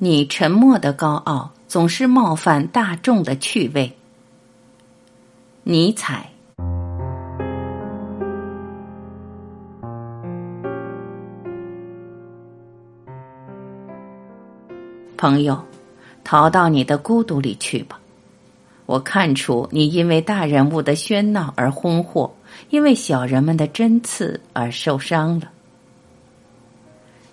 你沉默的高傲总是冒犯大众的趣味。尼采，朋友，逃到你的孤独里去吧。我看出你因为大人物的喧闹而昏惑，因为小人们的针刺而受伤了。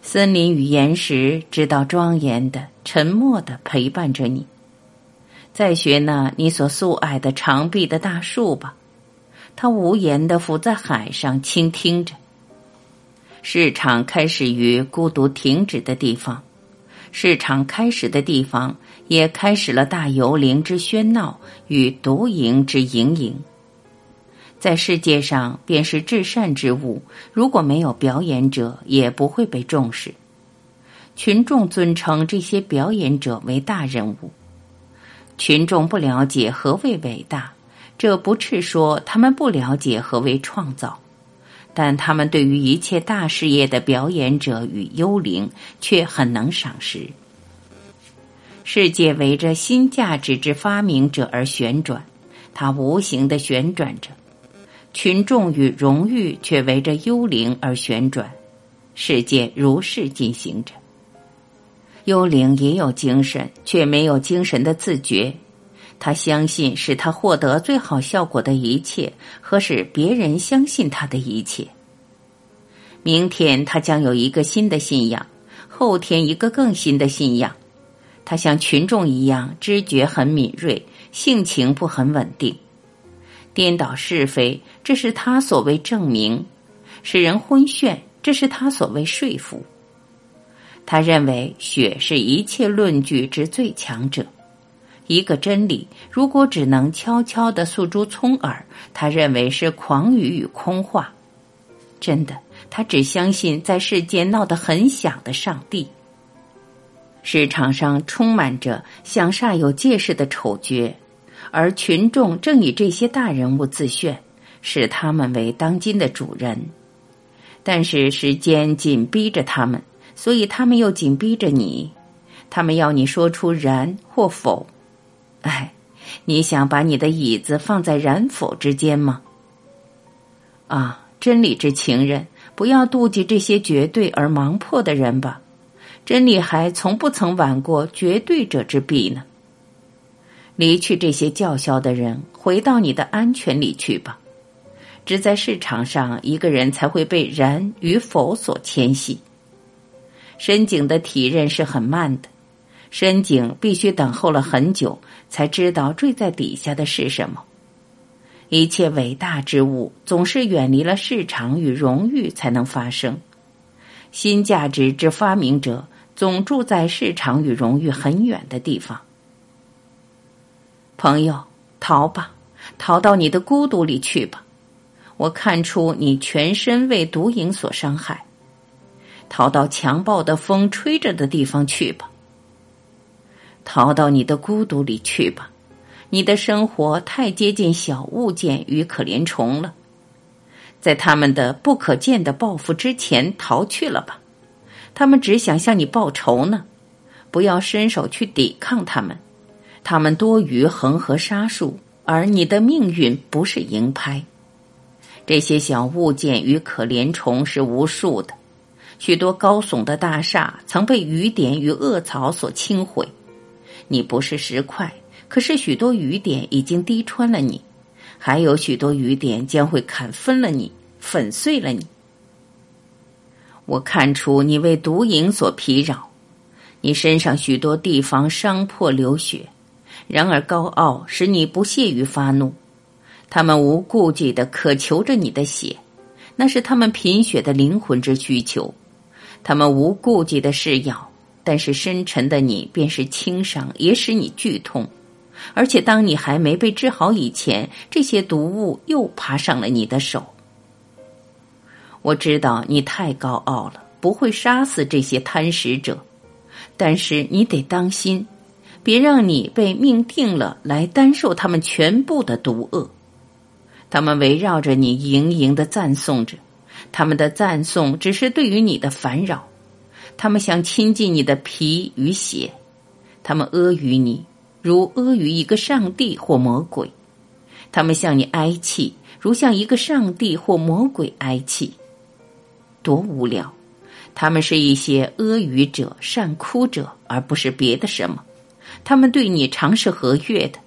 森林与岩石，知道庄严的、沉默的陪伴着你。再学那你所素爱的长臂的大树吧，它无言的伏在海上，倾听着。市场开始于孤独停止的地方，市场开始的地方，也开始了大游灵之喧闹与独营之盈盈。在世界上，便是至善之物。如果没有表演者，也不会被重视。群众尊称这些表演者为大人物。群众不了解何谓伟大，这不是说他们不了解何为创造，但他们对于一切大事业的表演者与幽灵，却很能赏识。世界围着新价值之发明者而旋转，它无形的旋转着。群众与荣誉却围着幽灵而旋转，世界如是进行着。幽灵也有精神，却没有精神的自觉。他相信使他获得最好效果的一切，和使别人相信他的一切。明天他将有一个新的信仰，后天一个更新的信仰。他像群众一样，知觉很敏锐，性情不很稳定。颠倒是非，这是他所谓证明；使人昏眩，这是他所谓说服。他认为血是一切论据之最强者。一个真理，如果只能悄悄的诉诸聪耳，他认为是狂语与空话。真的，他只相信在世间闹得很响的上帝。市场上充满着像煞有介事的丑角。而群众正以这些大人物自炫，视他们为当今的主人。但是时间紧逼着他们，所以他们又紧逼着你。他们要你说出然或否。哎，你想把你的椅子放在然否之间吗？啊，真理之情人，不要妒忌这些绝对而盲迫的人吧。真理还从不曾挽过绝对者之臂呢。离去这些叫嚣的人，回到你的安全里去吧。只在市场上，一个人才会被然与否所牵系。深井的体认是很慢的，深井必须等候了很久，才知道坠在底下的是什么。一切伟大之物，总是远离了市场与荣誉才能发生。新价值之发明者，总住在市场与荣誉很远的地方。朋友，逃吧，逃到你的孤独里去吧。我看出你全身为毒瘾所伤害，逃到强暴的风吹着的地方去吧。逃到你的孤独里去吧。你的生活太接近小物件与可怜虫了，在他们的不可见的报复之前逃去了吧。他们只想向你报仇呢，不要伸手去抵抗他们。他们多于恒河沙数，而你的命运不是银拍。这些小物件与可怜虫是无数的，许多高耸的大厦曾被雨点与恶草所倾毁。你不是石块，可是许多雨点已经滴穿了你，还有许多雨点将会砍分了你，粉碎了你。我看出你为毒瘾所疲扰，你身上许多地方伤破流血。然而，高傲使你不屑于发怒，他们无顾忌的渴求着你的血，那是他们贫血的灵魂之需求。他们无顾忌的噬咬，但是深沉的你便是轻伤，也使你剧痛。而且，当你还没被治好以前，这些毒物又爬上了你的手。我知道你太高傲了，不会杀死这些贪食者，但是你得当心。别让你被命定了来担受他们全部的毒恶，他们围绕着你盈盈的赞颂着，他们的赞颂只是对于你的烦扰，他们想亲近你的皮与血，他们阿谀你，如阿谀一个上帝或魔鬼；他们向你哀泣，如向一个上帝或魔鬼哀泣。多无聊！他们是一些阿谀者、善哭者，而不是别的什么。他们对你常是和悦的，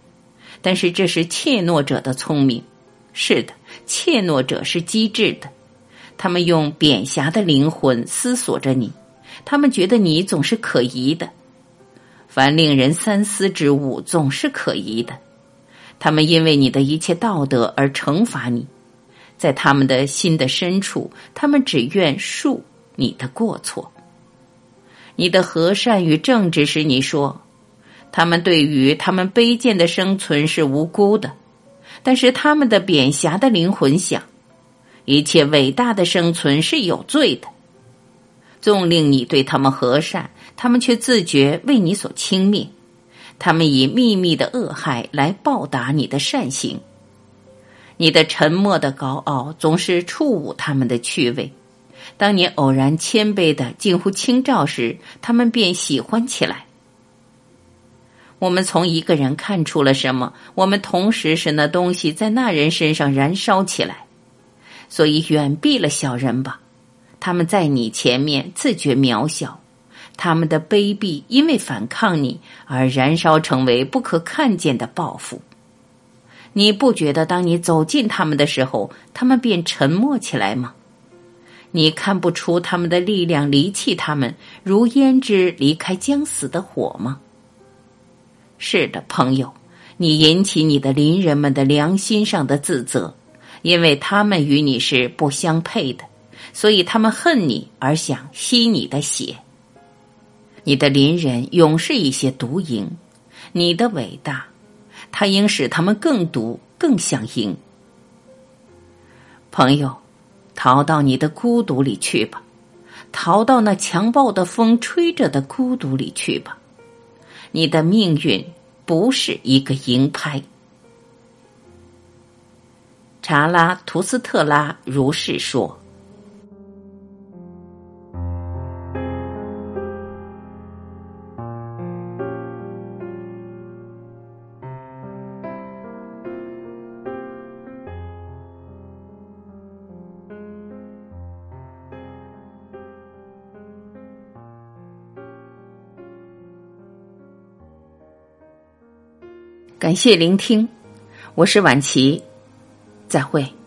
但是这是怯懦者的聪明。是的，怯懦者是机智的。他们用扁狭的灵魂思索着你，他们觉得你总是可疑的。凡令人三思之物，总是可疑的。他们因为你的一切道德而惩罚你，在他们的心的深处，他们只愿恕你的过错。你的和善与正直使你说，他们对于他们卑贱的生存是无辜的，但是他们的扁狭的灵魂想。一切伟大的生存是有罪的，纵令你对他们和善，他们却自觉为你所轻蔑，他们以秘密的恶害来报答你的善行。你的沉默的高傲总是触舞他们的趣味，当你偶然谦卑的近乎清照时，他们便喜欢起来。我们从一个人看出了什么？我们同时使那东西在那人身上燃烧起来。所以远避了小人吧，他们在你前面自觉渺小，他们的卑鄙因为反抗你而燃烧成为不可看见的报复。你不觉得当你走近他们的时候，他们便沉默起来吗？你看不出他们的力量离弃他们，如胭脂离开将死的火吗？是的，朋友，你引起你的邻人们的良心上的自责。因为他们与你是不相配的，所以他们恨你而想吸你的血。你的邻人永是一些毒蝇，你的伟大，它应使他们更毒，更想赢。朋友，逃到你的孤独里去吧，逃到那强暴的风吹着的孤独里去吧。你的命运不是一个营拍。查拉图斯特拉如是说。感谢聆听，我是晚琪。再会。